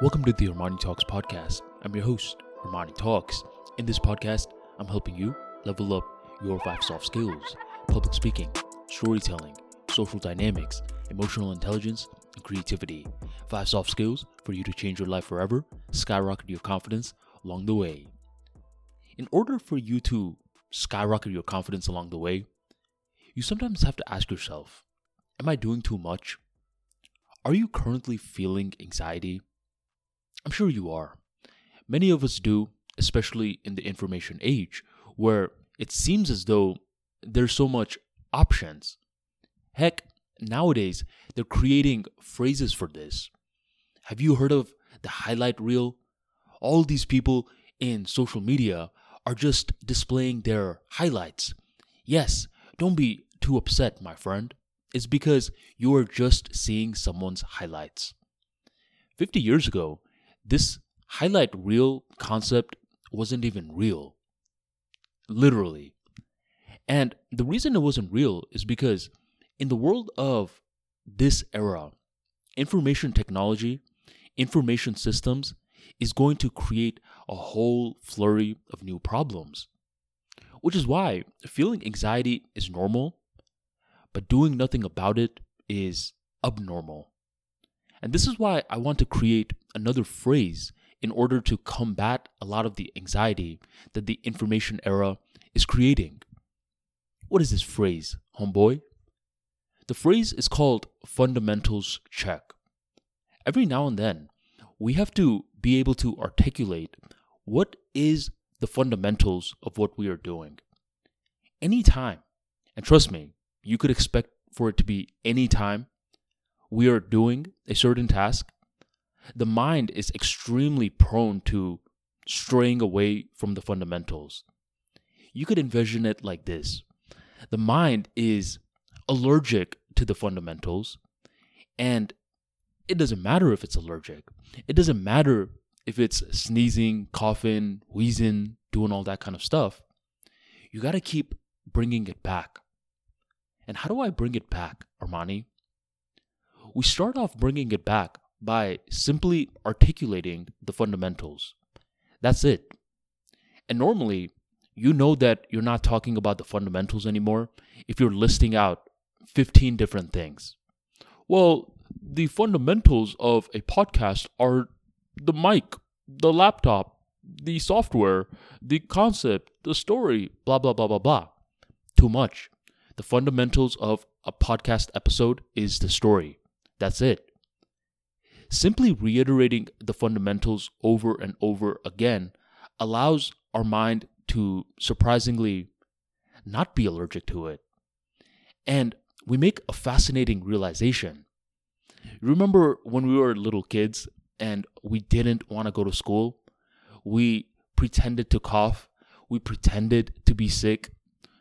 Welcome to the Armani Talks podcast. I'm your host, Armani Talks. In this podcast, I'm helping you level up your five soft skills public speaking, storytelling, social dynamics, emotional intelligence, and creativity. Five soft skills for you to change your life forever, skyrocket your confidence along the way. In order for you to skyrocket your confidence along the way, you sometimes have to ask yourself Am I doing too much? Are you currently feeling anxiety? I'm sure you are. Many of us do, especially in the information age, where it seems as though there's so much options. Heck, nowadays they're creating phrases for this. Have you heard of the highlight reel? All these people in social media are just displaying their highlights. Yes, don't be too upset, my friend. It's because you are just seeing someone's highlights. 50 years ago, this highlight reel concept wasn't even real. Literally. And the reason it wasn't real is because in the world of this era, information technology, information systems is going to create a whole flurry of new problems. Which is why feeling anxiety is normal, but doing nothing about it is abnormal. And this is why I want to create another phrase in order to combat a lot of the anxiety that the information era is creating. What is this phrase, homeboy? The phrase is called fundamentals check. Every now and then, we have to be able to articulate what is the fundamentals of what we are doing. Anytime, and trust me, you could expect for it to be any time we are doing a certain task, the mind is extremely prone to straying away from the fundamentals. You could envision it like this the mind is allergic to the fundamentals, and it doesn't matter if it's allergic. It doesn't matter if it's sneezing, coughing, wheezing, doing all that kind of stuff. You got to keep bringing it back. And how do I bring it back, Armani? We start off bringing it back by simply articulating the fundamentals. That's it. And normally, you know that you're not talking about the fundamentals anymore if you're listing out 15 different things. Well, the fundamentals of a podcast are the mic, the laptop, the software, the concept, the story, blah, blah, blah, blah, blah. Too much. The fundamentals of a podcast episode is the story. That's it. Simply reiterating the fundamentals over and over again allows our mind to surprisingly not be allergic to it. And we make a fascinating realization. Remember when we were little kids and we didn't want to go to school? We pretended to cough, we pretended to be sick,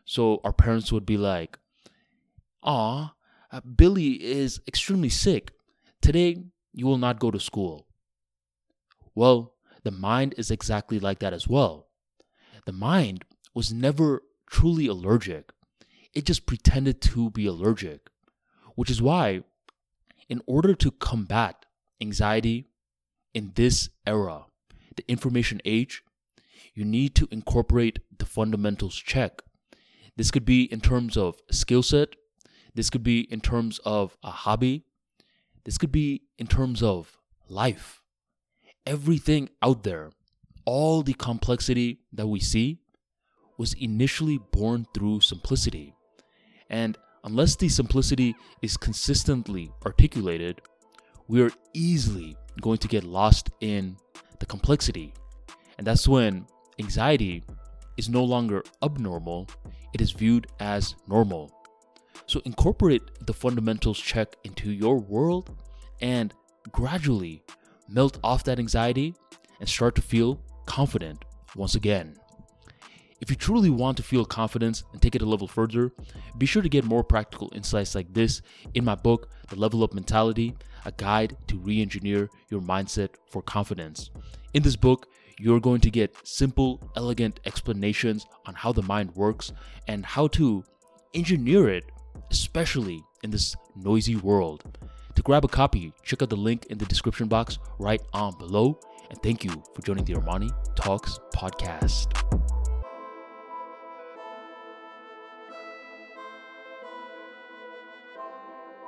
so our parents would be like, Aw, uh, Billy is extremely sick. Today, you will not go to school. Well, the mind is exactly like that as well. The mind was never truly allergic, it just pretended to be allergic, which is why, in order to combat anxiety in this era, the information age, you need to incorporate the fundamentals check. This could be in terms of skill set, this could be in terms of a hobby. This could be in terms of life. Everything out there, all the complexity that we see, was initially born through simplicity. And unless the simplicity is consistently articulated, we are easily going to get lost in the complexity. And that's when anxiety is no longer abnormal, it is viewed as normal. So incorporate the fundamentals check into your world and gradually melt off that anxiety and start to feel confident once again. If you truly want to feel confidence and take it a level further, be sure to get more practical insights like this in my book, The Level Up Mentality A Guide to Re Engineer Your Mindset for Confidence. In this book, you're going to get simple, elegant explanations on how the mind works and how to engineer it especially in this noisy world, To grab a copy, check out the link in the description box right on below. And thank you for joining the Armani Talks podcast.